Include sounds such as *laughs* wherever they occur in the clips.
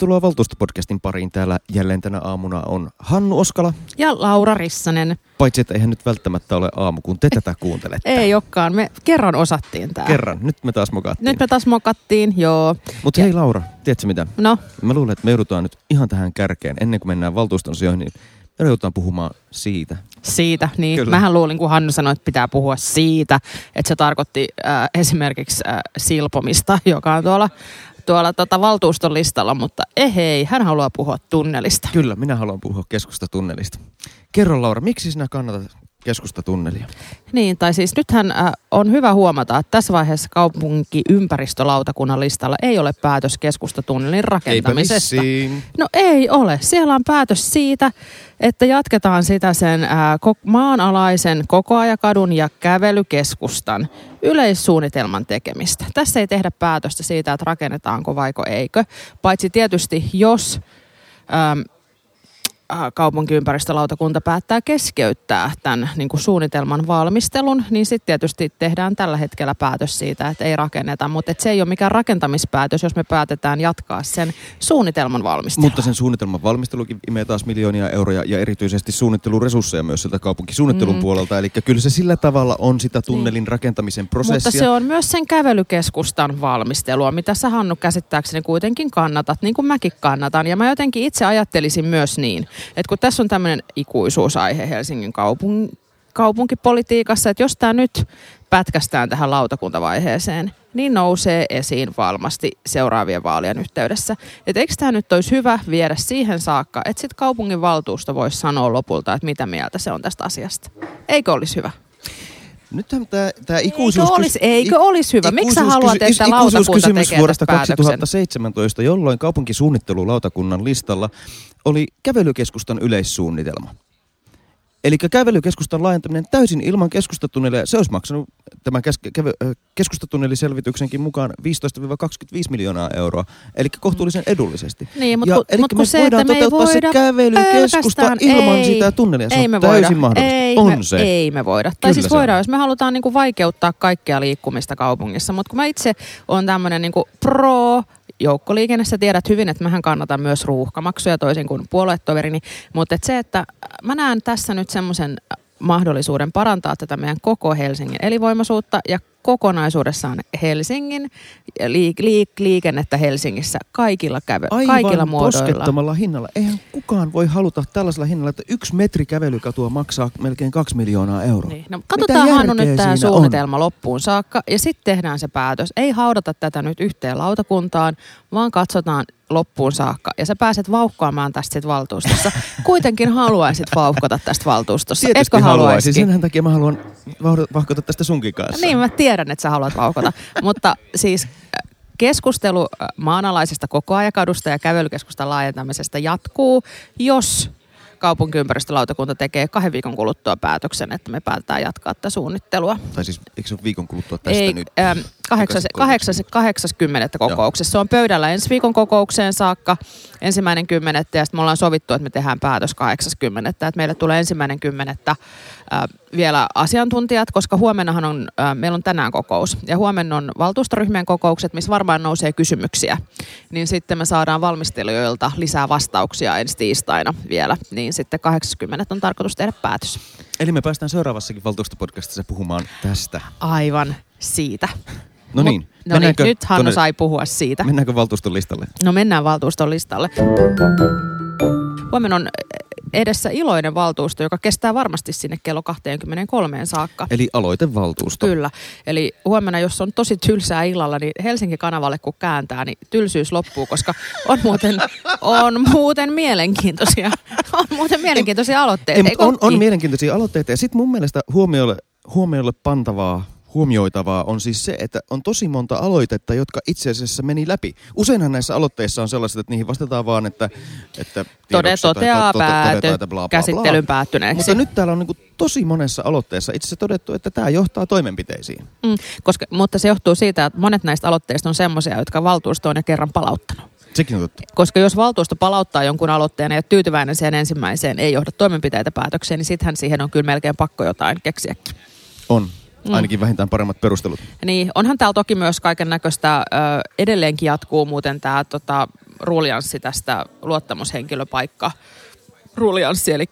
Tervetuloa Valtuustopodcastin pariin. Täällä jälleen tänä aamuna on Hannu Oskala. Ja Laura Rissanen. Paitsi, että eihän nyt välttämättä ole aamu, kun te tätä kuuntelette. Ei olekaan. Me kerran osattiin tää. Kerran. Nyt me taas mokattiin. Nyt me taas mokattiin, joo. Mutta hei Laura, tiedätkö mitä? No, Mä luulen, että me joudutaan nyt ihan tähän kärkeen, ennen kuin mennään valtuuston sijoihin, niin me joudutaan puhumaan siitä. siitä. Niin Kyllä. mähän luulin, kun Hannu sanoi, että pitää puhua siitä, että se tarkoitti äh, esimerkiksi äh, silpomista, joka on tuolla, tuolla tota, valtuuston listalla, mutta ehei, hän haluaa puhua tunnelista. Kyllä, minä haluan puhua keskustatunnelista. Kerro Laura, miksi sinä kannatat keskustatunnelia? Niin, tai siis nythän äh, on hyvä huomata, että tässä vaiheessa kaupunkiympäristölautakunnan listalla ei ole päätös keskustatunnelin rakentamisesta. No ei ole. Siellä on päätös siitä, että jatketaan sitä sen ko- maanalaisen kokoajakadun ja kävelykeskustan yleissuunnitelman tekemistä. Tässä ei tehdä päätöstä siitä, että rakennetaanko vaiko eikö. Paitsi tietysti, jos ää, kaupunkiympäristölautakunta päättää keskeyttää tämän niin kuin suunnitelman valmistelun, niin sitten tietysti tehdään tällä hetkellä päätös siitä, että ei rakenneta. Mutta se ei ole mikään rakentamispäätös, jos me päätetään jatkaa sen suunnitelman valmistelua. Mutta sen suunnitelman valmistelukin imee taas miljoonia euroja ja erityisesti suunnitteluresursseja myös sieltä kaupunkisuunnittelun Mm. puolelta. Eli kyllä se sillä tavalla on sitä tunnelin rakentamisen prosessia. Mutta se on myös sen kävelykeskustan valmistelua, mitä sä Hannu käsittääkseni kuitenkin kannatat, niin kuin mäkin kannatan. Ja mä jotenkin itse ajattelisin myös niin, että kun tässä on tämmöinen ikuisuusaihe Helsingin kaupung- kaupunkipolitiikassa, että jos tämä nyt pätkästään tähän lautakuntavaiheeseen, niin nousee esiin varmasti seuraavien vaalien yhteydessä. Että eikö tämä nyt olisi hyvä viedä siihen saakka, että sitten kaupungin valtuusto voisi sanoa lopulta, että mitä mieltä se on tästä asiasta. Eikö olisi hyvä? Nythän tämä, tämä ikuisuus... Eikö olisi, eikö olisi hyvä? Miksi sä haluat, että lautakunta tekee vuodesta päätöksen? 2017, jolloin kaupunkisuunnittelulautakunnan listalla oli kävelykeskustan yleissuunnitelma. Eli kävelykeskustan laajentaminen täysin ilman keskustatunnelia, se olisi maksanut tämän keskustatunneliselvityksenkin mukaan 15-25 miljoonaa euroa, eli kohtuullisen edullisesti. Niin, mutta ja, kun, eli mut me se, voidaan että me toteuttaa voida se kävelykeskusta ilman ei, sitä tunnelia. Se ei on me täysin voida. mahdollista. Ei, on me, se. Ei me voida. Kyllä tai siis se voidaan, on. jos me halutaan niinku vaikeuttaa kaikkea liikkumista kaupungissa. Mutta kun mä itse on tämmöinen niinku pro joukkoliikennessä tiedät hyvin, että mähän kannatan myös ruuhkamaksuja toisin kuin puoluetoverini. Mutta et se, että mä näen tässä nyt semmoisen mahdollisuuden parantaa tätä meidän koko Helsingin elinvoimaisuutta ja kokonaisuudessaan Helsingin liik- liik- liikennettä Helsingissä kaikilla, käve- Aivan kaikilla muodoilla. poskettomalla hinnalla. Eihän kukaan voi haluta tällaisella hinnalla, että yksi metri kävelykatua maksaa melkein kaksi miljoonaa euroa. Niin. No, katsotaan Hannu nyt tämä suunnitelma loppuun saakka ja sitten tehdään se päätös. Ei haudata tätä nyt yhteen lautakuntaan, vaan katsotaan loppuun saakka. Ja sä pääset vauhkoamaan tästä sit valtuustossa. *laughs* Kuitenkin haluaisit vauhkota tästä valtuustossa. Tietysti Etkö haluaisin. haluaisikin? Sen takia mä haluan vahkota tästä sunkin kanssa. Niin, mä tiedän, että sä haluat vauhkota. *laughs* Mutta siis äh, keskustelu äh, maanalaisesta kokoajakadusta ja kävelykeskustan laajentamisesta jatkuu, jos kaupunkiympäristölautakunta tekee kahden viikon kuluttua päätöksen, että me päätetään jatkaa tätä suunnittelua. Tai siis, eikö se ole viikon kuluttua tästä Ei, nyt? ähm, kahdeksas, Takaisin kahdeksas, kahdeksas kokouksessa. Se on pöydällä ensi viikon kokoukseen saakka, ensimmäinen kymmenettä, ja sitten me ollaan sovittu, että me tehdään päätös kahdeksas kymmenettä, että meille tulee ensimmäinen kymmenettä äh, vielä asiantuntijat, koska huomennahan on, äh, meillä on tänään kokous, ja huomenna on valtuustoryhmien kokoukset, missä varmaan nousee kysymyksiä, niin sitten me saadaan valmistelijoilta lisää vastauksia ensi tiistaina vielä, niin sitten 80 on tarkoitus tehdä päätös. Eli me päästään seuraavassakin valtuustopodcastissa puhumaan tästä. Aivan siitä. No niin. No niin, nyt Hannu tonne- sai puhua siitä. Mennäänkö valtuuston listalle? No mennään valtuuston listalle. Huomenna on edessä iloinen valtuusto, joka kestää varmasti sinne kello 23 saakka. Eli aloitevaltuusto. Kyllä. Eli huomenna, jos on tosi tylsää illalla, niin Helsinki-kanavalle kun kääntää, niin tylsyys loppuu, koska on muuten, on muuten mielenkiintoisia, on muuten mielenkiintoisia aloitteita. Ei, on, on mielenkiintoisia aloitteita. Ja sitten mun mielestä huomiolle, huomiolle pantavaa, huomioitavaa on siis se, että on tosi monta aloitetta, jotka itse asiassa meni läpi. Useinhan näissä aloitteissa on sellaiset, että niihin vastataan vaan, että... että Tode toteaa pääty, että bla, bla, käsittelyn päättyneeksi. Mutta nyt täällä on niin tosi monessa aloitteessa itse asiassa todettu, että tämä johtaa toimenpiteisiin. Mm, koska, mutta se johtuu siitä, että monet näistä aloitteista on semmoisia, jotka valtuusto on jo kerran palauttanut. Sekin on totta. Koska jos valtuusto palauttaa jonkun aloitteen ja ei ole tyytyväinen siihen ensimmäiseen, ei johda toimenpiteitä päätökseen, niin sittenhän siihen on kyllä melkein pakko jotain keksiäkin. On. Ainakin vähintään paremmat perustelut. Niin, onhan täällä toki myös kaiken näköistä, edelleenkin jatkuu muuten tämä tota, rulianssi tästä luottamushenkilöpaikka rulianssi, eli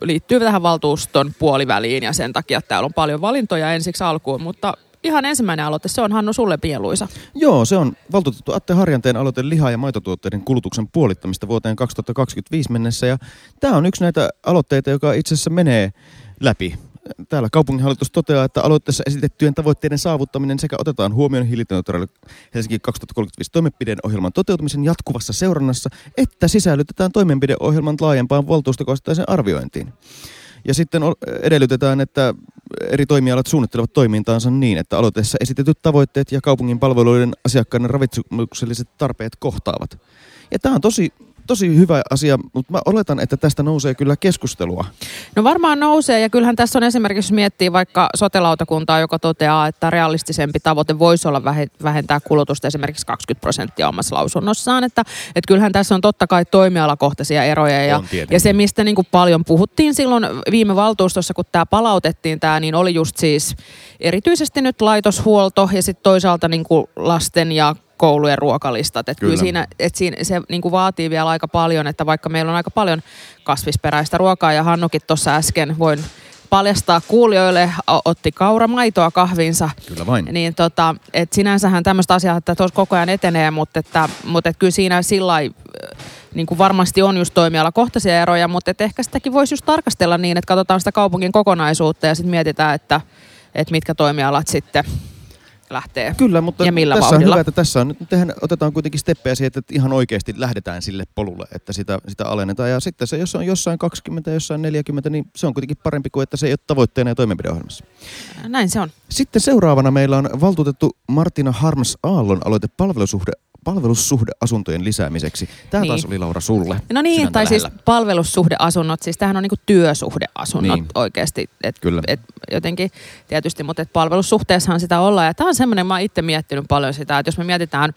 liittyy tähän valtuuston puoliväliin ja sen takia täällä on paljon valintoja ensiksi alkuun, mutta ihan ensimmäinen aloite, se on Hannu sulle pieluisa. Joo, se on valtuutettu Atte Harjanteen aloite liha- ja maitotuotteiden kulutuksen puolittamista vuoteen 2025 mennessä. Ja tämä on yksi näitä aloitteita, joka itse asiassa menee läpi. Täällä kaupunginhallitus toteaa, että aloitteessa esitettyjen tavoitteiden saavuttaminen sekä otetaan huomioon hiilineutraali Helsinki 2035 toimenpideohjelman toteutumisen jatkuvassa seurannassa, että sisällytetään toimenpideohjelman laajempaan valtuustokohtaiseen arviointiin. Ja sitten edellytetään, että eri toimialat suunnittelevat toimintaansa niin, että aloitteessa esitetyt tavoitteet ja kaupungin palveluiden asiakkaiden ravitsemukselliset tarpeet kohtaavat. Ja tämä on tosi tosi hyvä asia, mutta mä oletan, että tästä nousee kyllä keskustelua. No varmaan nousee ja kyllähän tässä on esimerkiksi, jos miettii vaikka sotelautakuntaa, joka toteaa, että realistisempi tavoite voisi olla vähentää kulutusta esimerkiksi 20 prosenttia omassa lausunnossaan. Että, että kyllähän tässä on totta kai toimialakohtaisia eroja ja, ja se, mistä niin kuin paljon puhuttiin silloin viime valtuustossa, kun tämä palautettiin tämä, niin oli just siis erityisesti nyt laitoshuolto ja sitten toisaalta niin kuin lasten ja koulujen ruokalistat. Että kyllä. kyllä siinä, että siinä se niin kuin vaatii vielä aika paljon, että vaikka meillä on aika paljon kasvisperäistä ruokaa ja Hannukin tuossa äsken voin paljastaa kuulijoille, otti kauramaitoa kahvinsa. Kyllä vain. Niin tota, et sinänsähän tämmöistä asiaa, että tuossa koko ajan etenee, mutta, että, mutta että kyllä siinä sillä niin kuin varmasti on just toimialakohtaisia eroja, mutta että ehkä sitäkin voisi just tarkastella niin, että katsotaan sitä kaupungin kokonaisuutta ja sitten mietitään, että, että mitkä toimialat sitten lähtee Kyllä, mutta ja millä tässä vauhdilla. on hyvä, että tässä on, nyt tehdään, otetaan kuitenkin steppejä siihen, että ihan oikeasti lähdetään sille polulle, että sitä, sitä alennetaan. Ja sitten se, jos on jossain 20 ja jossain 40, niin se on kuitenkin parempi kuin, että se ei ole tavoitteena ja toimenpideohjelmassa. Näin se on. Sitten seuraavana meillä on valtuutettu Martina Harms Aallon aloite palvelusuhde palvelussuhdeasuntojen lisäämiseksi. Tämä niin. taas oli Laura sulle. No niin, tai lähellä. siis palvelussuhdeasunnot, siis tämähän on niinku työsuhdeasunnot niin. oikeasti. Et, Kyllä. Et jotenkin tietysti, mutta et palvelussuhteessahan sitä ollaan. Ja tämä on semmoinen, mä oon itse miettinyt paljon sitä, että jos me mietitään,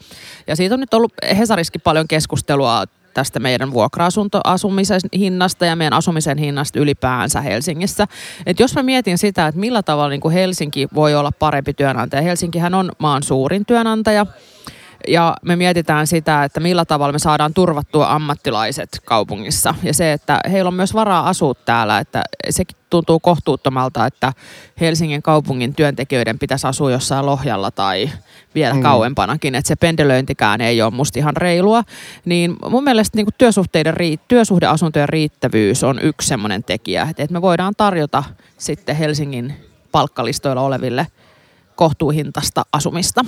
ja siitä on nyt ollut Hesariskin paljon keskustelua tästä meidän vuokra-asumisen hinnasta ja meidän asumisen hinnasta ylipäänsä Helsingissä. Et jos mä mietin sitä, että millä tavalla niin kuin Helsinki voi olla parempi työnantaja. Helsinkihän on maan suurin työnantaja ja me mietitään sitä, että millä tavalla me saadaan turvattua ammattilaiset kaupungissa. Ja se, että heillä on myös varaa asua täällä, että sekin tuntuu kohtuuttomalta, että Helsingin kaupungin työntekijöiden pitäisi asua jossain Lohjalla tai vielä mm. kauempanakin, että se pendelöintikään ei ole musta ihan reilua. Niin mun mielestä niin työsuhteiden, työsuhdeasuntojen riittävyys on yksi semmoinen tekijä, että me voidaan tarjota sitten Helsingin palkkalistoilla oleville kohtuuhintasta asumista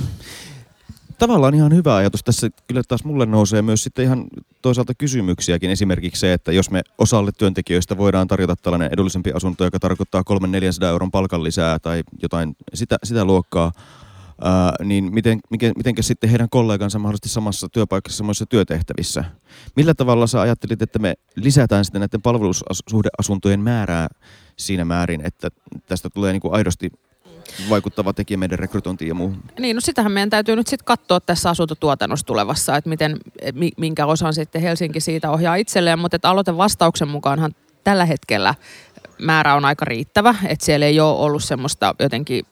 tavallaan ihan hyvä ajatus. Tässä kyllä taas mulle nousee myös sitten ihan toisaalta kysymyksiäkin. Esimerkiksi se, että jos me osalle työntekijöistä voidaan tarjota tällainen edullisempi asunto, joka tarkoittaa 300-400 euron palkan lisää tai jotain sitä, sitä luokkaa, ää, niin miten, miten, mitenkä sitten heidän kollegansa mahdollisesti samassa työpaikassa, samassa työtehtävissä? Millä tavalla sä ajattelit, että me lisätään sitten näiden palvelussuhdeasuntojen määrää siinä määrin, että tästä tulee niin kuin aidosti vaikuttava tekijä meidän rekrytointiin ja muuhun. Niin, no sitähän meidän täytyy nyt sitten katsoa tässä asuntotuotannossa tulevassa, että miten, minkä osan sitten Helsinki siitä ohjaa itselleen, mutta että aloite vastauksen mukaanhan tällä hetkellä määrä on aika riittävä, että siellä ei ole ollut semmoista jotenkin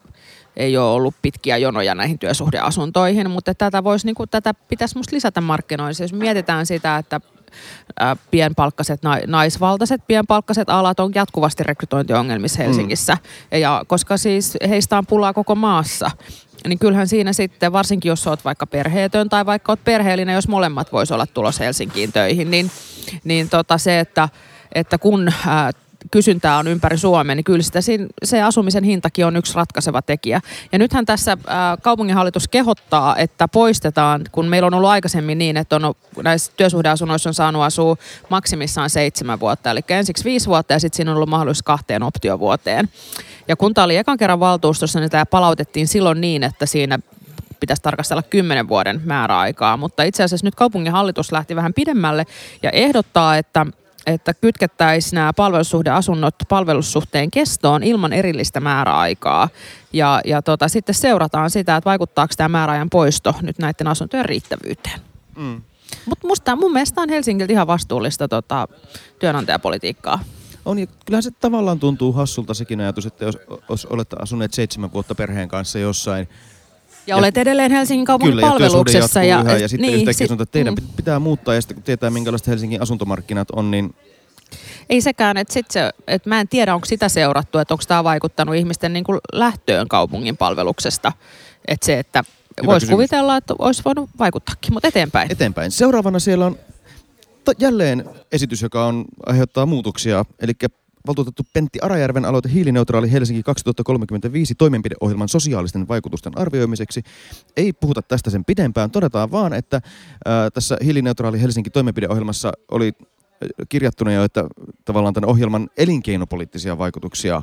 ei ole ollut pitkiä jonoja näihin työsuhdeasuntoihin, mutta tätä, voisi, niin kuin, tätä pitäisi musta lisätä markkinoissa. Jos mietitään sitä, että pienpalkkaset, naisvaltaiset pienpalkkaset alat on jatkuvasti rekrytointiongelmissa mm. Helsingissä. Mm. Ja koska siis heistä on pulaa koko maassa, niin kyllähän siinä sitten, varsinkin jos olet vaikka perheetön tai vaikka olet perheellinen, jos molemmat voisi olla tulossa Helsinkiin töihin, niin, niin tota se, että, että kun ää, kysyntää on ympäri Suomea, niin kyllä sitä, se asumisen hintakin on yksi ratkaiseva tekijä. Ja nythän tässä ää, kaupunginhallitus kehottaa, että poistetaan, kun meillä on ollut aikaisemmin niin, että on, näissä työsuhdeasunnoissa on saanut asua maksimissaan seitsemän vuotta, eli ensiksi viisi vuotta ja sitten siinä on ollut mahdollisuus kahteen optiovuoteen. Ja kun tämä oli ekan kerran valtuustossa, niin tämä palautettiin silloin niin, että siinä pitäisi tarkastella kymmenen vuoden määräaikaa, mutta itse asiassa nyt kaupunginhallitus lähti vähän pidemmälle ja ehdottaa, että että kytkettäisiin nämä palvelussuhdeasunnot palvelussuhteen kestoon ilman erillistä määräaikaa. Ja, ja tota, sitten seurataan sitä, että vaikuttaako tämä määräajan poisto nyt näiden asuntojen riittävyyteen. Mm. Mutta mun mielestä on Helsingiltä ihan vastuullista tota, työnantajapolitiikkaa. On, ja kyllähän se tavallaan tuntuu hassulta sekin ajatus, että jos, jos olette asuneet seitsemän vuotta perheen kanssa jossain Ja, olet edelleen Helsingin kaupungin Kyllä, ja palveluksessa. Ja, jatkuu yhä, ja sitten niin, yhtäkkiä sit- sanotaan, että teidän mm. pit- pitää muuttaa, ja sitten kun tietää, minkälaiset Helsingin asuntomarkkinat on, niin Ei sekään, että sit se, että mä en tiedä, onko sitä seurattu, että onko tämä vaikuttanut ihmisten niin lähtöön kaupungin palveluksesta. Että se, että voisi kuvitella, että olisi voinut vaikuttaakin, mutta eteenpäin. eteenpäin. Seuraavana siellä on jälleen esitys, joka on, aiheuttaa muutoksia, eli valtuutettu Pentti Arajärven aloite hiilineutraali Helsinki 2035 toimenpideohjelman sosiaalisten vaikutusten arvioimiseksi. Ei puhuta tästä sen pidempään, todetaan vaan, että ää, tässä hiilineutraali Helsinki toimenpideohjelmassa oli kirjattuna jo, että tavallaan tämän ohjelman elinkeinopoliittisia vaikutuksia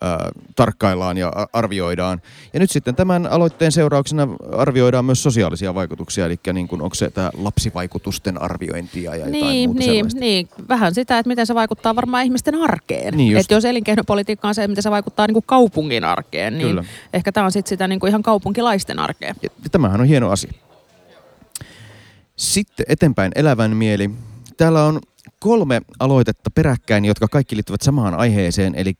ää, tarkkaillaan ja arvioidaan. Ja nyt sitten tämän aloitteen seurauksena arvioidaan myös sosiaalisia vaikutuksia, eli niin kuin, onko se tämä lapsivaikutusten arviointia ja jotain Niin, muuta niin, sellaista. niin, vähän sitä, että miten se vaikuttaa varmaan ihmisten arkeen. Niin että jos elinkeinopolitiikka on se, miten se vaikuttaa niin kuin kaupungin arkeen, niin Kyllä. ehkä tämä on sitten sitä niin kuin ihan kaupunkilaisten arkeen. Ja, ja tämähän on hieno asia. Sitten eteenpäin elävän mieli. Täällä on kolme aloitetta peräkkäin, jotka kaikki liittyvät samaan aiheeseen, eli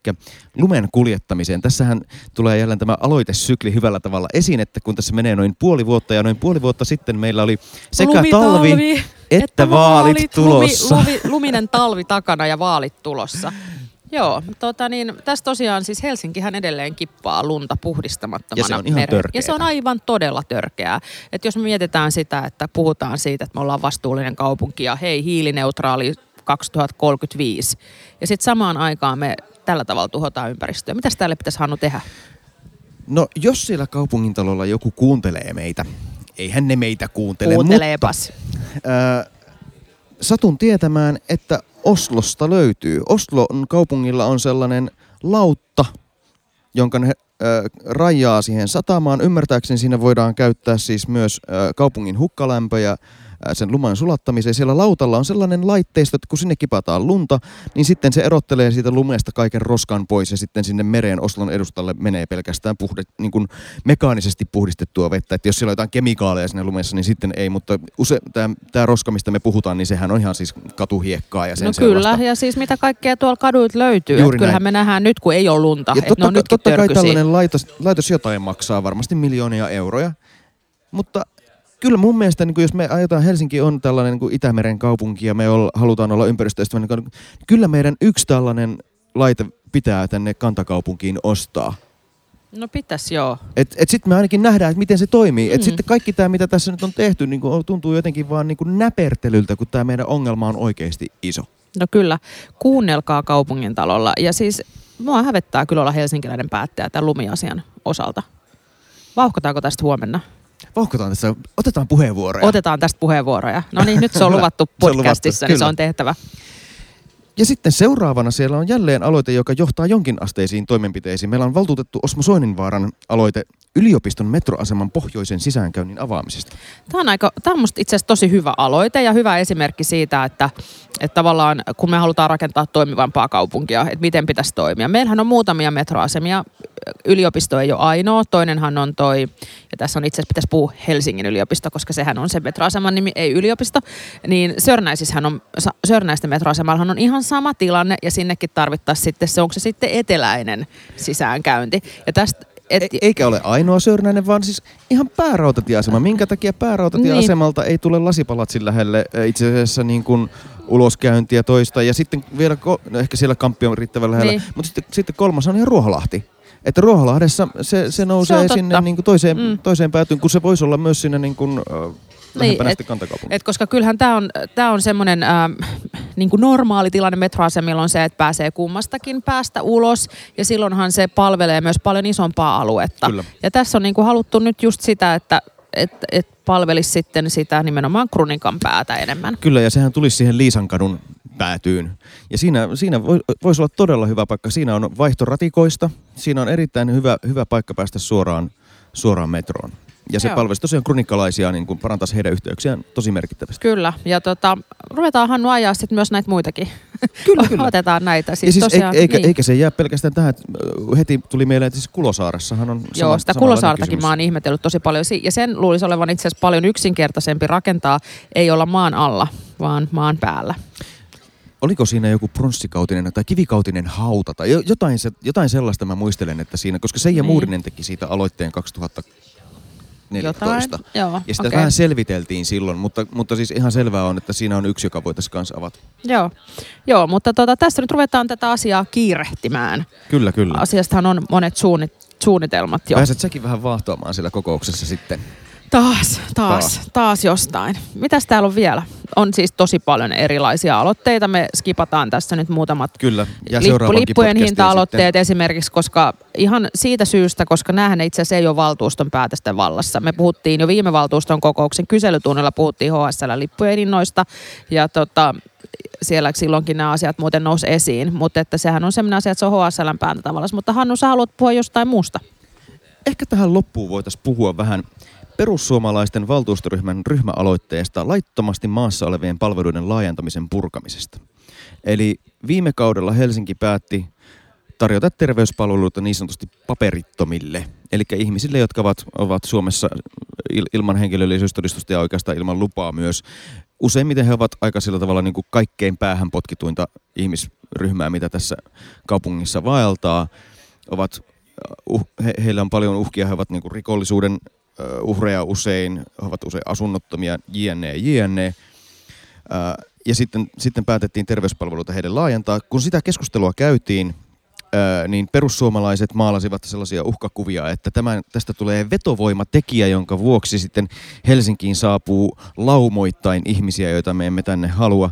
lumen kuljettamiseen. Tässähän tulee jälleen tämä aloitesykli hyvällä tavalla esiin, että kun tässä menee noin puoli vuotta, ja noin puoli vuotta sitten meillä oli sekä Lumitalvi, talvi että vaalit tulossa. Lumi, lumi, luminen talvi takana ja vaalit tulossa. *laughs* Joo, tota niin, tässä tosiaan siis Helsinkihän edelleen kippaa lunta puhdistamattomana. Ja se on ihan mereen. Ja se on aivan todella törkeää. Että jos me mietitään sitä, että puhutaan siitä, että me ollaan vastuullinen kaupunki ja hei, hiilineutraali 2035. Ja sitten samaan aikaan me tällä tavalla tuhotaan ympäristöä. Mitäs tälle pitäisi Hannu tehdä? No, jos siellä kaupungintalolla joku kuuntelee meitä, eihän ne meitä kuuntele, Kuunteleepas. mutta ää, satun tietämään, että Oslosta löytyy. Oslon kaupungilla on sellainen lautta, jonka ne rajaa siihen satamaan. Ymmärtääkseni siinä voidaan käyttää siis myös kaupungin hukkalämpöjä sen luman sulattamiseen. Siellä lautalla on sellainen laitteisto, että kun sinne kipataan lunta, niin sitten se erottelee siitä lumesta kaiken roskan pois ja sitten sinne mereen Oslon edustalle menee pelkästään puhde, niin kuin mekaanisesti puhdistettua vettä. Että jos siellä on jotain kemikaaleja siinä lumessa, niin sitten ei, mutta use, tämä roska, mistä me puhutaan, niin sehän on ihan siis katuhiekkaa ja sen No sellaista. kyllä, ja siis mitä kaikkea tuolla kaduilta löytyy. Juuri kyllähän näin. me nähdään nyt, kun ei ole lunta, Ja että totta, on nytkin totta kai tällainen laitos, laitos jotain maksaa varmasti miljoonia euroja, mutta kyllä mun mielestä, niin kuin jos me ajetaan, Helsinki on tällainen niin kuin Itämeren kaupunki ja me ol, halutaan olla ympäristöystävällinen, niin kyllä meidän yksi tällainen laite pitää tänne kantakaupunkiin ostaa. No pitäis joo. Et, et sitten me ainakin nähdään, että miten se toimii. Et Mm. sitten kaikki tämä, mitä tässä nyt on tehty, niin kuin tuntuu jotenkin vaan niin kuin näpertelyltä, kun tämä meidän ongelma on oikeasti iso. No kyllä, kuunnelkaa kaupungin talolla. Ja siis mua hävettää kyllä olla helsinkiläinen päättäjä tämän lumiasian osalta. Vauhkotaanko tästä huomenna? Vauhkotaan tässä, otetaan puheenvuoroja. Otetaan tästä puheenvuoroja. No niin, nyt se on luvattu Se on luvattu, podcastissa, niin se on tehtävä. Ja sitten seuraavana siellä on jälleen aloite, joka johtaa jonkin asteisiin toimenpiteisiin. Meillä on valtuutettu Osmo Soininvaaran aloite yliopiston metroaseman pohjoisen sisäänkäynnin avaamisesta. Tämä on, aika, tämä on musta itse asiassa tosi hyvä aloite ja hyvä esimerkki siitä, että, että tavallaan kun me halutaan rakentaa toimivampaa kaupunkia, että miten pitäisi toimia. Meillähän on muutamia metroasemia, yliopisto ei ole ainoa, toinenhan on toi, ja tässä on itse asiassa pitäisi puhua Helsingin yliopisto, koska sehän on se metroaseman nimi, ei yliopisto, niin Sörnäisissähän on, Sörnäisten metroasemallahan on ihan sama tilanne ja sinnekin tarvittaisiin sitten, se onko se sitten eteläinen sisäänkäynti. Ja tästä, et, E- eikä ole ainoa Sörnäinen, vaan siis ihan päärautatieasema. Minkä takia päärautatieasemalta ei tule lasipalatsin lähelle äh, itse asiassa niin kuin uloskäyntiä toista. Ja sitten vielä, ko- no ehkä siellä Kamppi on riittävän lähellä, Niin. mutta sitten, sitten kolmas on ihan Ruoholahti. Että Ruoholahdessa se, se nousee Se sinne niin kuin toiseen, Mm. toiseen päätyyn, kun se voisi olla myös siinä niin kuin, äh, lähempänä et-. Et koska kyllähän tämä on, tää on semmoinen ähm, niin kuin normaali tilanne metroasemilla on se, että pääsee kummastakin päästä ulos ja silloinhan se palvelee myös paljon isompaa aluetta. Kyllä. Ja tässä on niin kuin haluttu nyt just sitä, että et, et palvelisi sitten sitä nimenomaan Krunikan päätä enemmän. Kyllä, ja sehän tulisi siihen Liisankadun päätyyn. Ja siinä, siinä voi, voisi olla todella hyvä paikka. Siinä on vaihtoratikoista. Siinä on erittäin hyvä, hyvä paikka päästä suoraan, suoraan metroon. Ja se Joo. palvelisi tosiaan kronikkalaisia, niin kuin parantaisi heidän yhteyksiään tosi merkittävästi. Kyllä, ja tota, ruvetaan Hannu ajaa sitten myös näitä muitakin. Kyllä, *laughs* kyllä. Otetaan näitä. Siis ja siis tosiaan, eikä, niin. eikä se jää pelkästään tähän. että, Heti tuli mieleen, että siis Kulosaaressahan on sama, Joo, sitä Kulosaartakin kysymys. mä oon ihmetellyt tosi paljon. Ja sen luulisi olevan itse asiassa paljon yksinkertaisempi rakentaa, ei olla maan alla, vaan maan päällä. Oliko siinä joku pronssikautinen tai kivikautinen hauta tai jo- jotain, se, jotain sellaista mä muistelen, että siinä, koska Seija Niin. Muurinen teki siitä aloitteen 2014. Jotain, joo, ja sitä okei. vähän selviteltiin silloin, mutta, mutta siis ihan selvää on, että siinä on yksi, joka voitaisiin kanssa avata. Joo, Joo mutta tota, tässä nyt ruvetaan tätä asiaa kiirehtimään. Kyllä, kyllä. Asiastahan on monet suunnit, suunnitelmat jo. Pääset säkin vähän vaahtoamaan siellä kokouksessa sitten. Taas, taas, taas, taas jostain. Mitäs täällä on vielä? On siis tosi paljon erilaisia aloitteita. Me skipataan tässä nyt muutamat Kyllä, ja lippu, lippujen hinta-aloitteet sitten. esimerkiksi, koska ihan siitä syystä, koska näähän itse asiassa ei ole valtuuston päätösten vallassa. Me puhuttiin jo viime valtuuston kokouksen kyselytunnilla, puhuttiin HSL-lippujen hinnoista ja tota, siellä silloinkin nämä asiat muuten nousi esiin, mutta että sehän on sellainen asia, että se on HSLn päätäntävallassa. Mutta Hannu, sä haluat puhua jostain muusta? Ehkä tähän loppuun voitaisiin puhua vähän perussuomalaisten valtuustoryhmän ryhmäaloitteesta laittomasti maassa olevien palveluiden laajentamisen purkamisesta. Eli viime kaudella Helsinki päätti tarjota terveyspalveluita niin sanotusti paperittomille, eli ihmisille, jotka ovat, ovat Suomessa il, ilman henkilöllisyystodistusta ja oikeastaan ilman lupaa myös. Useimmiten he ovat aika sillä tavalla niin kuin kaikkein päähän potkituinta ihmisryhmää, mitä tässä kaupungissa vaeltaa. Ovat, uh, he, heillä on paljon uhkia, he ovat niin kuin rikollisuuden uhreja usein, ovat usein asunnottomia, jne, jne. Ja sitten, sitten päätettiin terveyspalveluita heille laajentaa. Kun sitä keskustelua käytiin, niin perussuomalaiset maalasivat sellaisia uhkakuvia, että tämän, tästä tulee vetovoimatekijä, jonka vuoksi sitten Helsinkiin saapuu laumoittain ihmisiä, joita me emme tänne halua.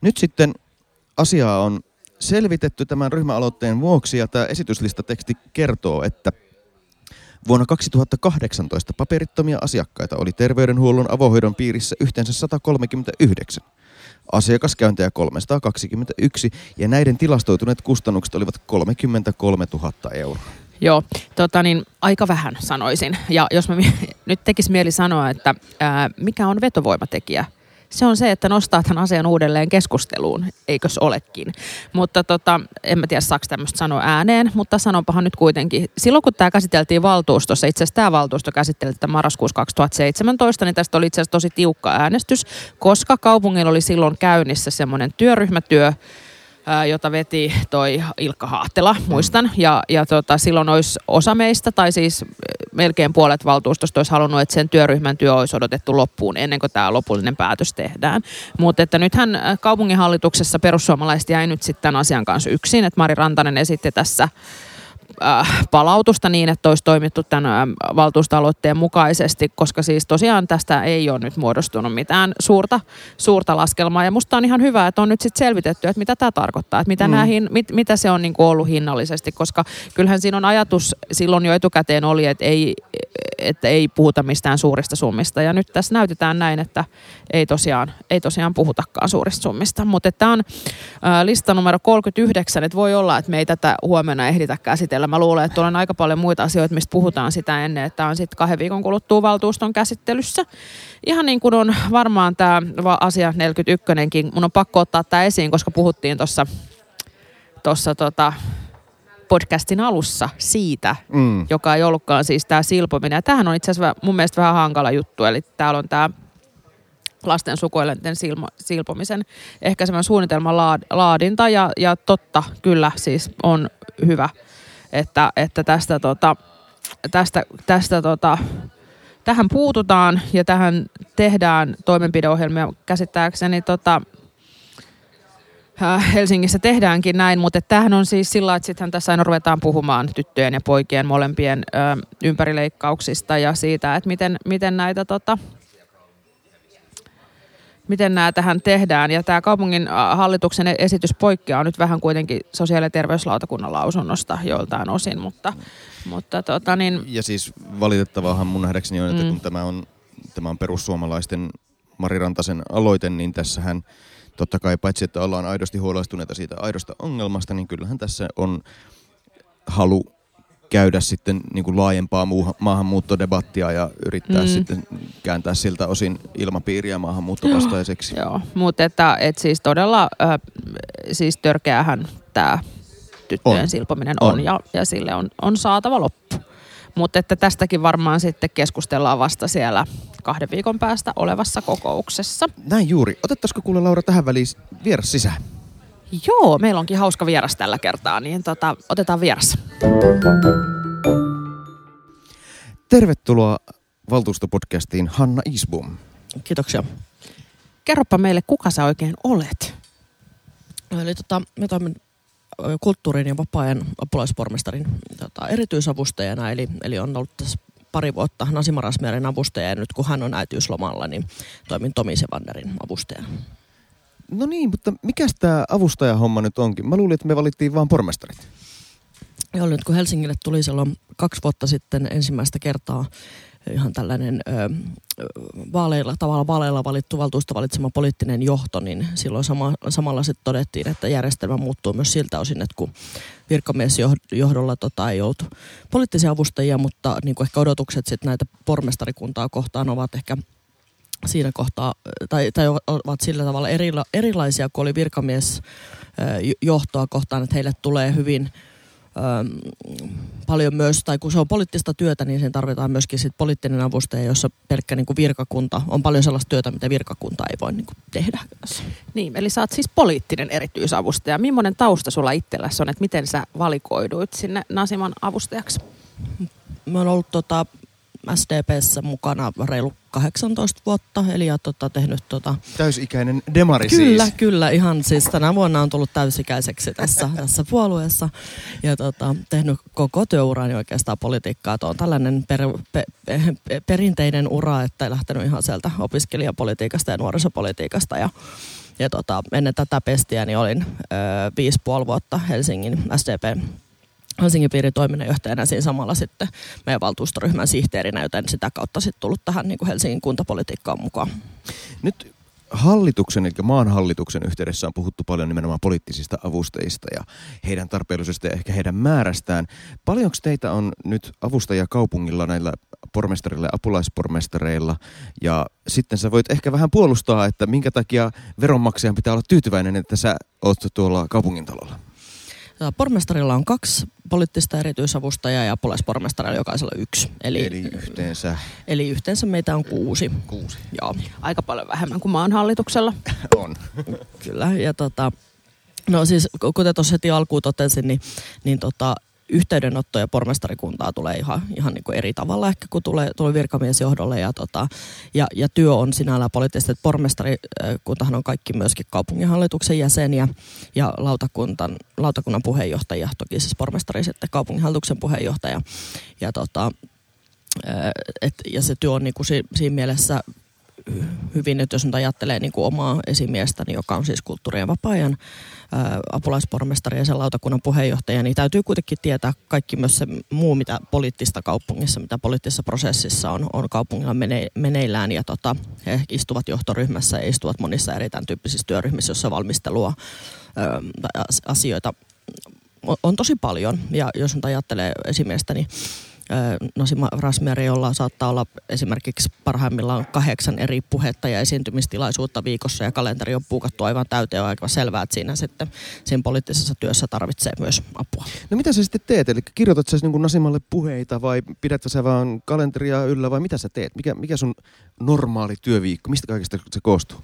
Nyt sitten asiaa on selvitetty tämän ryhmäaloitteen vuoksi ja tämä esityslistateksti kertoo, että Vuonna 2018 paperittomia asiakkaita oli terveydenhuollon avohoidon piirissä yhteensä 139 asiakaskäyntejä 321 ja näiden tilastoituneet kustannukset olivat 33 000 euroa. Joo, tota niin, aika vähän sanoisin. Ja jos mä *laughs* nyt tekisi mieli sanoa, että ää, mikä on vetovoimatekijä, se on se, että nostaa tämän asian uudelleen keskusteluun, eikös olekin. Mutta tota, en mä tiedä, saako tämmöistä sanoa ääneen, mutta sanonpahan nyt kuitenkin. Silloin kun tämä käsiteltiin valtuustossa, itse asiassa tämä valtuusto käsitteli tätä marraskuussa 2017, niin tästä oli itse asiassa tosi tiukka äänestys, koska kaupungilla oli silloin käynnissä semmoinen työryhmätyö, jota veti toi Ilkka Haahtela, muistan. Ja, ja tota, silloin olisi osa meistä, tai siis melkein puolet valtuustosta olisi halunnut, että sen työryhmän työ olisi odotettu loppuun ennen kuin tämä lopullinen päätös tehdään. Mutta että nythän kaupunginhallituksessa perussuomalaiset jäi nyt sitten tämän asian kanssa yksin, että Mari Rantanen esitti tässä äh, palautusta niin, että olisi toimittu tämän äh, valtuustoaloitteen mukaisesti, koska siis tosiaan tästä ei ole nyt muodostunut mitään suurta, suurta laskelmaa. Ja musta on ihan hyvä, että on nyt sitten selvitetty, että mitä tämä tarkoittaa, että mitä, mm. nämä mit, mitä se on niin kuin ollut hinnallisesti, koska kyllähän siinä on ajatus silloin jo etukäteen oli, että ei, että ei puhuta mistään suurista summista. Ja nyt tässä näytetään näin, että ei tosiaan, ei tosiaan puhutakaan suurista summista. Mutta tämä on ää, lista numero 39, että voi olla, että me ei tätä huomenna ehditä käsitellä. Mä luulen, että tuolla on aika paljon muita asioita, mistä puhutaan sitä ennen, että on sitten kahden viikon kuluttua valtuuston käsittelyssä. Ihan niin kuin on varmaan tämä asia 41 mun on pakko ottaa tämä esiin, koska puhuttiin tuossa tuossa tota, podcastin alussa siitä, Mm. joka ei ollutkaan siis tämä silpominen. Ja tämähän on itse asiassa mun mielestä vähän hankala juttu, eli täällä on tämä lasten sukuelinten silmo, silpomisen ehkäisevän suunnitelman laad, laadinta ja, ja totta, kyllä siis on hyvä, että, että tästä, tota, tästä, tästä tota, tähän puututaan ja tähän tehdään toimenpideohjelmia. Käsittääkseni tota, äh, Helsingissä tehdäänkin näin, mutta tämähän on siis sillä, että sittenhän tässä aina ruvetaan puhumaan tyttöjen ja poikien molempien ö, ympärileikkauksista ja siitä, että miten, miten näitä tota, miten nämä tähän tehdään. Ja tämä kaupungin hallituksen esitys poikkeaa nyt vähän kuitenkin sosiaali- ja terveyslautakunnan lausunnosta joiltain osin, mutta, mutta tota niin, Ja siis valitettavaahan mun nähdäkseni on, että Mm. kun tämä on, tämä on perussuomalaisten Mari Rantasen aloite, niin tässähän totta kai paitsi, että ollaan aidosti huolestuneita siitä aidosta ongelmasta, niin kyllähän tässä on halu käydä sitten niin kuin laajempaa muuha, maahanmuuttodebattia ja yrittää Mm. mm. sitten kääntää siltä osin ilmapiiriä maahanmuuttovastaiseksi. joo, mutta että, et siis todella äh, siis törkeähän tämä tyttöjen On. silpominen on, On. Ja, ja sille on, on saatava loppu. Mutta että tästäkin varmaan sitten keskustellaan vasta siellä kahden viikon päästä olevassa kokouksessa. Näin juuri. Otettaisiko kuule Laura tähän väliin vieras sisään? Joo, meillä onkin hauska vieras tällä kertaa, niin tota, otetaan vieras. Tervetuloa valtuustopodcastiin Hanna Isbom. Kiitoksia. Kerropa meille, kuka sä oikein olet? Eli tota, mä toimin kulttuurin ja vapaa-ajan apulaispormestarin tota, erityisavustajana, eli, eli on ollut tässä pari vuotta Nasima Rasmiarin avustaja ja nyt kun hän on äitiyslomalla, niin toimin Tomi Sevanderin avustajana. No niin, mutta mikä tämä avustajahomma nyt onkin? Mä luulin, että me valittiin vain pormestarit. Joo, nyt kun Helsingille tuli silloin kaksi vuotta sitten ensimmäistä kertaa ihan tällainen ö, vaaleilla, tavalla vaaleilla valittu valtuusta valitsema poliittinen johto, niin silloin sama, samalla sitten todettiin, että järjestelmä muuttuu myös siltä osin, että kun virkamiesjohdolla tota, ei ollut poliittisia avustajia, mutta niin kuin ehkä odotukset sitten näitä pormestarikuntaa kohtaan ovat ehkä siinä kohtaa, tai, tai ovat sillä tavalla erila, erilaisia kuin oli virkamiesjohtoa kohtaan, että heille tulee hyvin paljon myös, tai kun se on poliittista työtä, niin sen tarvitaan myöskin sit poliittinen avustaja, jossa pelkkä niin kuin virkakunta, on paljon sellaista työtä, mitä virkakunta ei voi niin kuin tehdä. Niin, eli sä oot siis poliittinen erityisavustaja. Millainen tausta sulla itselläsi on, että miten sä valikoiduit sinne Nasiman avustajaksi? Mä oon ollut tota, SDPssä mukana reilu 18 vuotta, eli ja tota, tehnyt tota... Täysikäinen demari Kyllä, siis. kyllä. Ihan siis tänä vuonna on tullut täysikäiseksi tässä, *laughs* tässä puolueessa ja tota, tehnyt koko työurani oikeastaan politiikkaa. Tuo on tällainen per, pe, pe, pe, perinteinen ura, että lähtenyt ihan sieltä opiskelijapolitiikasta ja nuorisopolitiikasta ja ja tota, ennen tätä pestiä niin olin ö, viisi puoli vuotta Helsingin SDP Helsingin piirin toiminnanjohtajana siinä samalla sitten meidän valtuustoryhmän sihteerinä, joten sitä kautta sitten tullut tähän niin kuin Helsingin kuntapolitiikkaan mukaan. Nyt hallituksen, eli maan hallituksen yhteydessä on puhuttu paljon nimenomaan poliittisista avustajista ja heidän tarpeellisuudesta ja ehkä heidän määrästään. Paljonko teitä on nyt avustajia kaupungilla näillä pormestareilla ja apulaispormestareilla? Ja sitten sä voit ehkä vähän puolustaa, että minkä takia veronmaksajan pitää olla tyytyväinen, että sä oot tuolla kaupungintalolla. Pormestarilla on kaksi poliittista erityisavustajaa ja apulaispormestarilla jokaisella yksi. Eli, eli yhteensä? Eli yhteensä meitä on kuusi. Kuusi. Joo. Aika paljon vähemmän kuin maan hallituksella. *laughs* on. Kyllä, ja tota, no siis kuten tuossa heti alkuun totesin, niin, niin tota, yhteydenottoja pormestarikuntaa tulee ihan, ihan niin kuin eri tavalla ehkä, kun tulee, tulee virkamiesjohdolle. Ja, tota, ja, ja työ on sinällään poliittisesti, että pormestarikuntahan on kaikki myöskin kaupunginhallituksen jäseniä ja lautakuntan, lautakunnan puheenjohtaja, toki siis pormestari sitten kaupunginhallituksen puheenjohtaja. Ja, tota, et, ja se työ on niin kuin si, siinä mielessä hyvin, että jos nyt ajattelee niin kuin omaa esimiestäni, joka on siis kulttuurien vapaa-ajan apulaispormestari ja sen lautakunnan puheenjohtaja, niin täytyy kuitenkin tietää kaikki myös se muu, mitä poliittista kaupungissa, mitä poliittisessa prosessissa on, on kaupungilla mene, meneillään. Ja tota, he istuvat johtoryhmässä ja istuvat monissa eri tämän tyyppisissä työryhmissä, joissa valmistelua ö, asioita on, on tosi paljon. Ja jos nyt ajattelee esimiestä, niin Nasima Rasmieri, jolla saattaa olla esimerkiksi parhaimmillaan kahdeksan eri puhetta ja esiintymistilaisuutta viikossa ja kalenteri on puukattu aivan täyteen. On aika selvää, että siinä sitten siinä poliittisessa työssä tarvitsee myös apua. No mitä sä sitten teet? Eli kirjoitat sä niin Nasimalle puheita vai pidätkö sä vaan kalenteria yllä vai mitä sä teet? Mikä, mikä sun normaali työviikko, mistä kaikista se koostuu?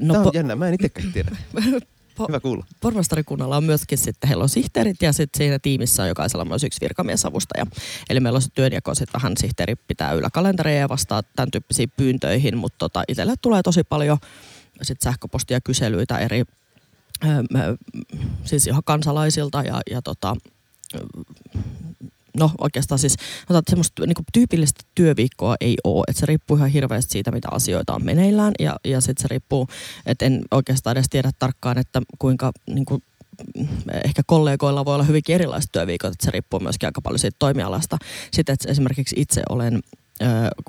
no, Tämä on po- jännä, mä en itsekään tiedä. *laughs* Po- Hyvä kuulla. Pormestarikunnalla on myöskin sitten, heillä on sihteerit ja sitten siinä tiimissä on jokaisella myös yksi virkamiesavustaja. Eli meillä on se työnjako, sitten vähän sihteeri pitää yllä kalentereja ja vastaa tämän tyyppisiin pyyntöihin, mutta tota, itselle tulee tosi paljon sit sähköpostia kyselyitä eri ö, siis ihan kansalaisilta ja, ja tota, no oikeastaan siis otat semmoista niin kuin tyypillistä työviikkoa ei ole, että se riippuu ihan hirveästi siitä, mitä asioita on meneillään. Ja, ja sitten se riippuu, että en oikeastaan edes tiedä tarkkaan, että kuinka niin kuin, ehkä kollegoilla voi olla hyvinkin erilaiset työviikot, että se riippuu myöskin aika paljon siitä toimialasta. Sitten että esimerkiksi itse olen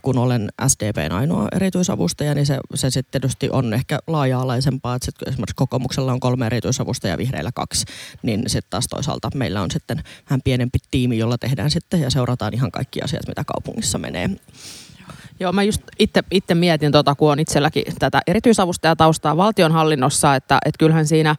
kun olen SDPn ainoa erityisavustaja, niin se, se sitten tietysti on ehkä laaja-alaisempaa, että sit esimerkiksi kokoomuksella on kolme erityisavustajaa ja vihreillä kaksi, niin sitten taas toisaalta meillä on sitten vähän pienempi tiimi, jolla tehdään sitten ja seurataan ihan kaikki asiat, mitä kaupungissa menee. Joo, mä just itse, itse mietin, tota, kun on itselläkin tätä erityisavustajataustaa valtionhallinnossa, että, että kyllähän siinä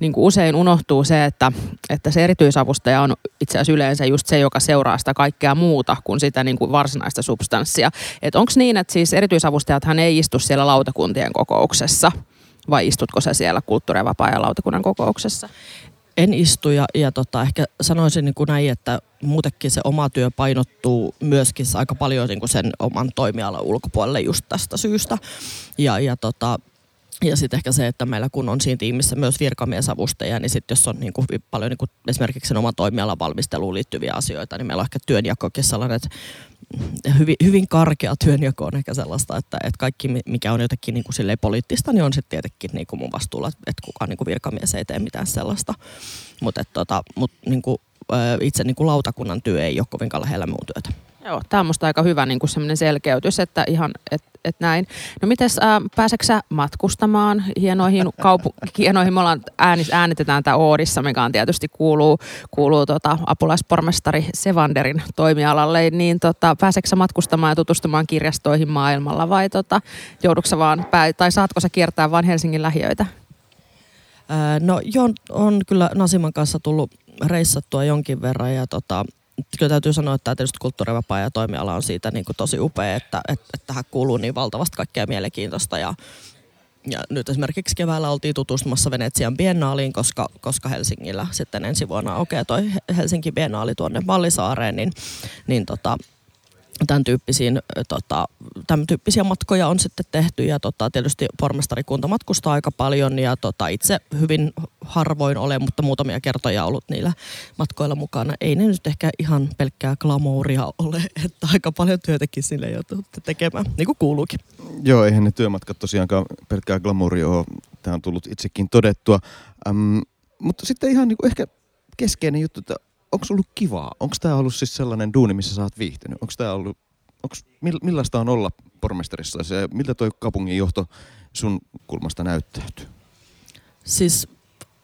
niin kuin usein unohtuu se, että, että se erityisavustaja on itse asiassa yleensä just se, joka seuraa sitä kaikkea muuta kuin sitä niin kuin varsinaista substanssia. Että onko niin, että siis erityisavustajathan ei istu siellä lautakuntien kokouksessa, vai istutko sä siellä kulttuuri- ja vapaa-ajan lautakunnan kokouksessa? En istu ja, ja tota, ehkä sanoisin niin kuin näin, että muutenkin se oma työ painottuu myöskin aika paljon niin kuin sen oman toimialan ulkopuolelle just tästä syystä. Ja, ja tota, ja sitten ehkä se, että meillä kun on siinä tiimissä myös virkamiesavustajia, niin sitten jos on niin kuin paljon niin kuin esimerkiksi sen oman toimialan valmisteluun liittyviä asioita, niin meillä on ehkä työnjakokin sellainen, että hyvin, hyvin karkea työnjako on ehkä sellaista, että, että kaikki mikä on jotenkin niin kuin poliittista, niin on sitten tietenkin niin kuin mun vastuulla, että kukaan niin kuin virkamies ei tee mitään sellaista. Mutta tota, mut, niin kuin, itse niin kuin lautakunnan työ ei ole kovinkaan lähellä muun työtä. Joo, tämä on musta aika hyvä niin kuin selkeytys, että ihan, et, et näin. No mites, äh, pääseekö sä matkustamaan hienoihin *laughs* kaupunkiin? Me ollaan äänis, äänitetään tämä Oodissa, mikä on tietysti kuuluu, kuuluu tota, apulaispormestari Sevanderin toimialalle. Niin tota, pääseekö sä matkustamaan ja tutustumaan kirjastoihin maailmalla vai tota, vaan, pää, tai saatko sä kiertää vain Helsingin lähiöitä? No joo, on kyllä Nasiman kanssa tullut reissattua jonkin verran ja tota, kyllä täytyy sanoa, että tämä tietysti kulttuurivapaa ja toimiala on siitä niin kuin tosi upea, että, että, että tähän kuuluu niin valtavasti kaikkea mielenkiintoista ja ja nyt esimerkiksi keväällä oltiin tutustumassa Venetsian biennaaliin, koska, koska Helsingillä sitten ensi vuonna aukeaa toi Helsinki biennaali tuonne Mallisaareen, niin, niin tota, tämän, tyyppisiin, tota, tämän tyyppisiä matkoja on sitten tehty ja tota, tietysti pormestarikunta matkustaa aika paljon ja tota, itse hyvin harvoin ole, mutta muutamia kertoja ollut niillä matkoilla mukana. Ei ne nyt ehkä ihan pelkkää glamouria ole, *laughs* että aika paljon työtäkin sille joutuu tekemään, niin kuin kuuluukin. Joo, eihän ne työmatkat tosiaankaan pelkkää glamouria ole. Tämä on tullut itsekin todettua. Ähm, mutta sitten ihan niin kuin ehkä keskeinen juttu, että onko ollut kivaa? Onko tämä ollut siis sellainen duuni, missä sä oot viihtynyt? Onko tämä ollut, onks, millaista on olla pormestarissa ja miltä toi kaupungin johto sun kulmasta näyttäytyy? Siis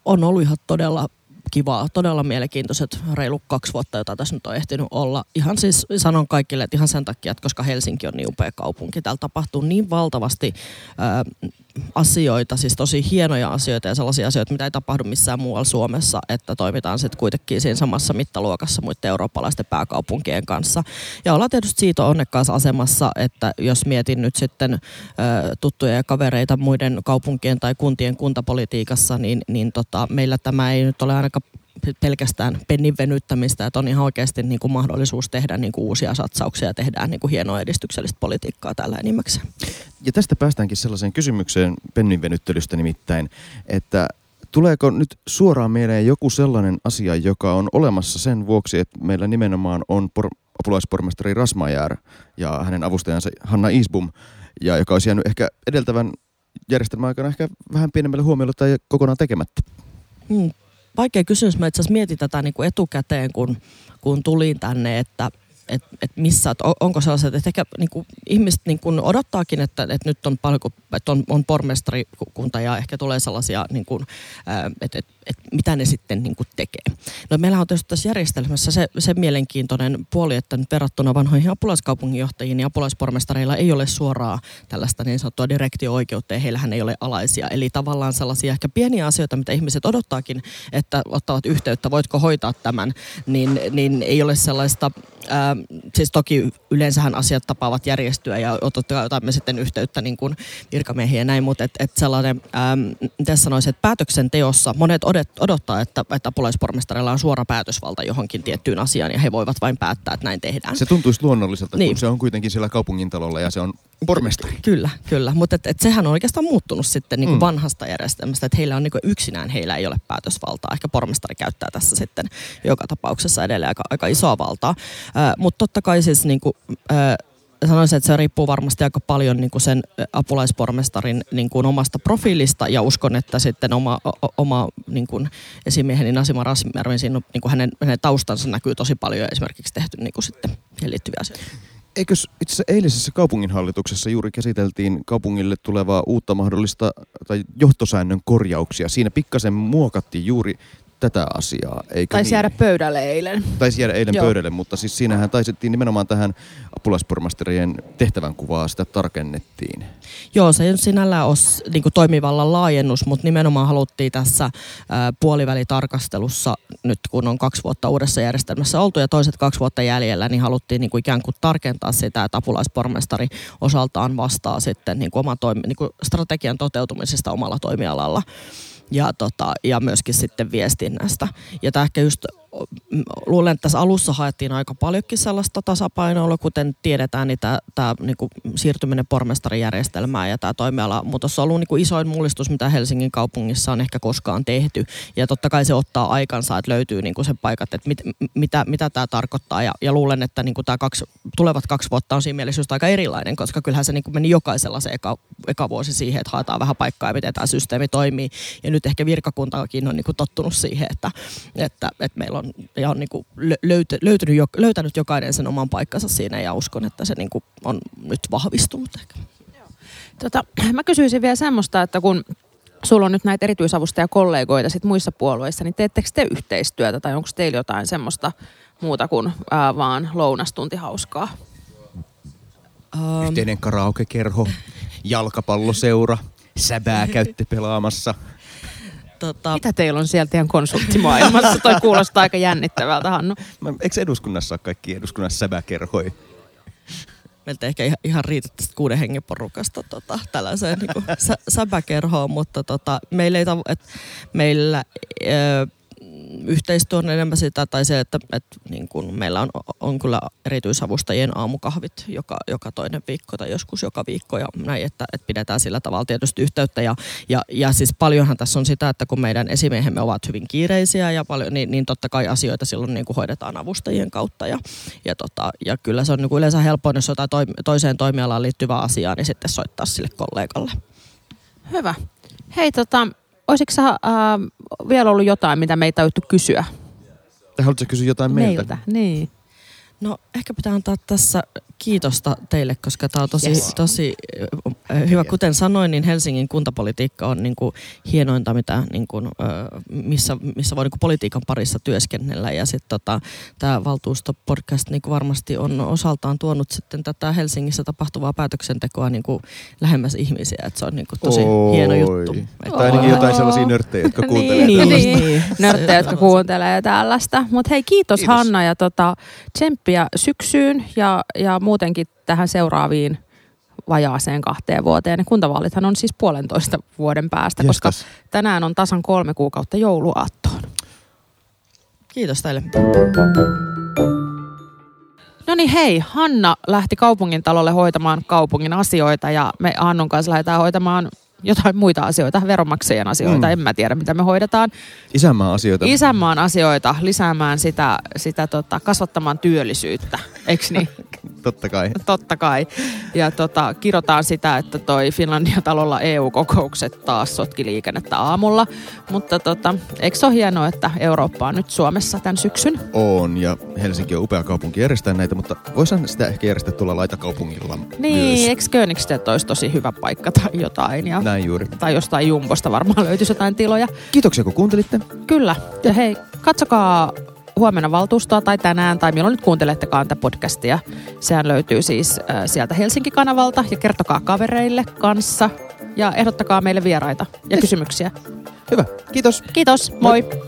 on ollut ihan todella kivaa, todella mielenkiintoiset reilu kaksi vuotta, jota tässä nyt on ehtinyt olla. Ihan siis sanon kaikille, että ihan sen takia, että koska Helsinki on niin upea kaupunki, täällä tapahtuu niin valtavasti ää, asioita, siis tosi hienoja asioita ja sellaisia asioita, mitä ei tapahdu missään muualla Suomessa, että toimitaan sitten kuitenkin siinä samassa mittaluokassa muiden eurooppalaisten pääkaupunkien kanssa. Ja ollaan tietysti siitä onnekkaassa asemassa, että jos mietin nyt sitten ä, tuttuja ja kavereita muiden kaupunkien tai kuntien kuntapolitiikassa, niin, niin tota, meillä tämä ei nyt ole ainakaan pelkästään pennin venyttämistä, että on ihan oikeasti niin kuin mahdollisuus tehdä niin kuin uusia satsauksia ja tehdään niin kuin hienoa edistyksellistä politiikkaa tällä enimmäkseen. Ja tästä päästäänkin sellaiseen kysymykseen pennin venyttelystä nimittäin, että tuleeko nyt suoraan mieleen joku sellainen asia, joka on olemassa sen vuoksi, että meillä nimenomaan on por- apulaispormestari Rasmajär ja hänen avustajansa Hanna Isbum, ja joka olisi jäänyt ehkä edeltävän järjestelmän aikana ehkä vähän pienemmälle huomiolle tai kokonaan tekemättä? Hmm, vaikea kysymys. Mä itse asiassa mietin tätä niin kuin etukäteen, kun, kun tulin tänne, että – että et missä, et onko sellaiset, että ehkä niin kuin, ihmiset niin kuin odottaakin, että, että nyt on paljon, että on, on pormestarikunta ja ehkä tulee sellaisia, niin kuin, että, että, että mitä ne sitten niin kuin tekee. No meillä on tässä järjestelmässä se, se mielenkiintoinen puoli, että nyt verrattuna vanhoihin apulaiskaupunginjohtajiin ja apulaispormestareilla ei ole suoraa tällaista niin sanottua direktio-oikeutta ja heillähän ei ole alaisia. Eli tavallaan sellaisia ehkä pieniä asioita, mitä ihmiset odottaakin, että ottavat yhteyttä, voitko hoitaa tämän, niin, niin ei ole sellaista ää, siis toki yleensähän asiat tapaavat järjestyä ja otamme sitten yhteyttä niin kuin virkamiehiä ja näin, mutta et, et sellainen, äm, miten sanoisin, että päätöksenteossa monet odottaa, että, että apulaispormestarilla on suora päätösvalta johonkin tiettyyn asiaan ja he voivat vain päättää, että näin tehdään. Se tuntuisi luonnolliselta, niin. kun se on kuitenkin siellä kaupungintalolla ja se on pormestari. Kyllä, kyllä. Mutta et, et sehän on oikeastaan muuttunut sitten niin kuin mm. vanhasta järjestelmästä, että heillä on niin kuin yksinään heillä ei ole päätösvaltaa. Ehkä pormestari käyttää tässä sitten joka tapauksessa edelleen aika, aika isoa valtaa. Äh, Mutta totta kai siis niin kuin, äh, sanoisin, että se riippuu varmasti aika paljon niin kuin sen apulaispormestarin niin kuin omasta profiilista ja uskon, että sitten oma, oma niin kuin esimieheni Nasima Rasmijärven, siinä niin kuin hänen, hänen taustansa näkyy tosi paljon esimerkiksi tehty niin kuin sitten liittyviä asioita. Eikös itse asiassa eilisessä kaupunginhallituksessa juuri käsiteltiin kaupungille tulevaa uutta mahdollista tai johtosäännön korjauksia. Siinä pikkasen muokattiin juuri tätä asiaa. Eikö taisi niin? jäädä pöydälle eilen. Taisi jäädä eilen Joo. pöydälle, mutta siis siinähän taisittiin nimenomaan tähän apulaispormastarien tehtävän kuvaa, sitä tarkennettiin. Joo, se ei sinällään ole niin toimivalla laajennus, mutta nimenomaan haluttiin tässä ää, puolivälitarkastelussa, nyt kun on kaksi vuotta uudessa järjestelmässä oltu ja toiset kaksi vuotta jäljellä, niin haluttiin niin kuin ikään kuin tarkentaa sitä, että apulaispormestari osaltaan vastaa sitten niin kuin oma toimi, niin kuin strategian toteutumisesta omalla toimialalla ja, tota, ja myöskin sitten viestinnästä. Ja tämä ehkä just luulen, että tässä alussa haettiin aika paljonkin sellaista tasapainoa, kuten tiedetään, niin tämä, tämä niin kuin siirtyminen pormestarijärjestelmään ja tämä toimiala muutos on ollut niin kuin isoin mullistus, mitä Helsingin kaupungissa on ehkä koskaan tehty. Ja totta kai se ottaa aikansa, että löytyy niin kuin se paikat, että mit, mitä, mitä tämä tarkoittaa. Ja, ja luulen, että niin kuin tämä kaksi, tulevat kaksi vuotta on siinä mielessä just aika erilainen, koska kyllähän se niin kuin meni jokaisella se eka, eka vuosi siihen, että haetaan vähän paikkaa ja miten tämä systeemi toimii. Ja nyt ehkä virkakuntakin on niin kuin tottunut siihen, että, että, että meillä on, ja on niin kuin löyty, löytynyt, löytänyt jokainen sen oman paikkansa siinä ja uskon, että se niin kuin on nyt vahvistunut ehkä. Tota, mä kysyisin vielä semmoista, että kun sulla on nyt näitä erityisavustajakollegoita sit muissa puolueissa, niin teettekö te yhteistyötä tai onko teillä jotain semmoista muuta kuin ää, vaan lounastunti hauskaa? Yhteinen karaokekerho, jalkapalloseura, säbää käytte pelaamassa. Tota... Mitä teillä on sieltä ihan konsulttimaailmassa? Toi kuulostaa aika jännittävältä, Hannu. Mä, eikö eduskunnassa ole kaikki eduskunnassa säbäkerhoja? meiltä ehkä ihan, ihan riitä tästä kuuden hengen porukasta tota, tällaiseen niin sä, säbäkerhoon, mutta tota, meillä, ei tav- et, meillä ö, yhteistyö on enemmän sitä, tai se, että, että niin kuin meillä on, on kyllä erityisavustajien aamukahvit joka, joka toinen viikko tai joskus joka viikko ja näin, että, että pidetään sillä tavalla tietysti yhteyttä. Ja, ja, ja siis paljonhan tässä on sitä, että kun meidän esimiehemme ovat hyvin kiireisiä ja paljon, niin, niin totta kai asioita silloin niin kuin hoidetaan avustajien kautta. Ja, ja, tota, ja kyllä se on niin kuin yleensä helpoin, jos jotain toiseen toimialaan liittyvää asiaa, niin sitten soittaa sille kollegalle. Hyvä. Hei, tota, Olisiko sä, äh, vielä ollut jotain, mitä meitä on kysyä? Tai haluatko kysyä jotain meiltä? Meiltä, niin. No ehkä pitää antaa tässä kiitosta teille, koska tämä on tosi, yes. tosi hyvä. Kuten sanoin, niin Helsingin kuntapolitiikka on niin kuin hienointa, mitä, niin kuin, missä, missä voi niin kuin politiikan parissa työskennellä. Ja sitten tota, tämä valtuustopodcast niin kuin varmasti on osaltaan tuonut sitten tätä Helsingissä tapahtuvaa päätöksentekoa niin kuin lähemmäs ihmisiä. Et se on niin kuin tosi Oi. hieno juttu. Tai ainakin jotain sellaisia nörttejä, jotka *laughs* kuuntelee niin, niin, niin. Nörttejä, jotka kuuntelee tällaista. Mutta hei, kiitos, kiitos Hanna ja tota, tsemppiä syksyyn ja, ja muutenkin tähän seuraaviin vajaaseen kahteen vuoteen. Kuntavaalithan on siis puolentoista vuoden päästä, Jestas. koska tänään on tasan kolme kuukautta jouluaattoon. Kiitos teille. No niin hei, Hanna lähti kaupungin talolle hoitamaan kaupungin asioita ja me Hannun kanssa lähdetään hoitamaan jotain muita asioita, veronmaksajien asioita, mm. en mä tiedä mitä me hoidetaan. Isänmaan asioita. Isänmaan asioita, lisäämään sitä, sitä tota, kasvattamaan työllisyyttä, eikö niin? *laughs* Totta kai. Totta kai. Ja tota, kirotaan sitä, että toi Finlandia-talolla EU-kokoukset taas sotki liikennettä aamulla. Mutta tota, eikö se ole hienoa, että Eurooppa on nyt Suomessa tämän syksyn? On, ja Helsinki on upea kaupunki järjestää näitä, mutta voisihan sitä ehkä järjestää tuolla laitakaupungilla Niin, myös. eikö Königsted olisi tosi hyvä paikka tai jotain? Ja, näin juuri. Tai jostain Jumbosta varmaan löytyisi jotain tiloja. Kiitoksia kun kuuntelitte. Kyllä. Ja hei, katsokaa huomenna valtuustoa tai tänään tai milloin nyt kuuntelettekaan tätä podcastia. Sehän löytyy siis äh, sieltä Helsinki-kanavalta ja kertokaa kavereille kanssa ja ehdottakaa meille vieraita ja yes. kysymyksiä. Hyvä, kiitos. Kiitos, moi. moi.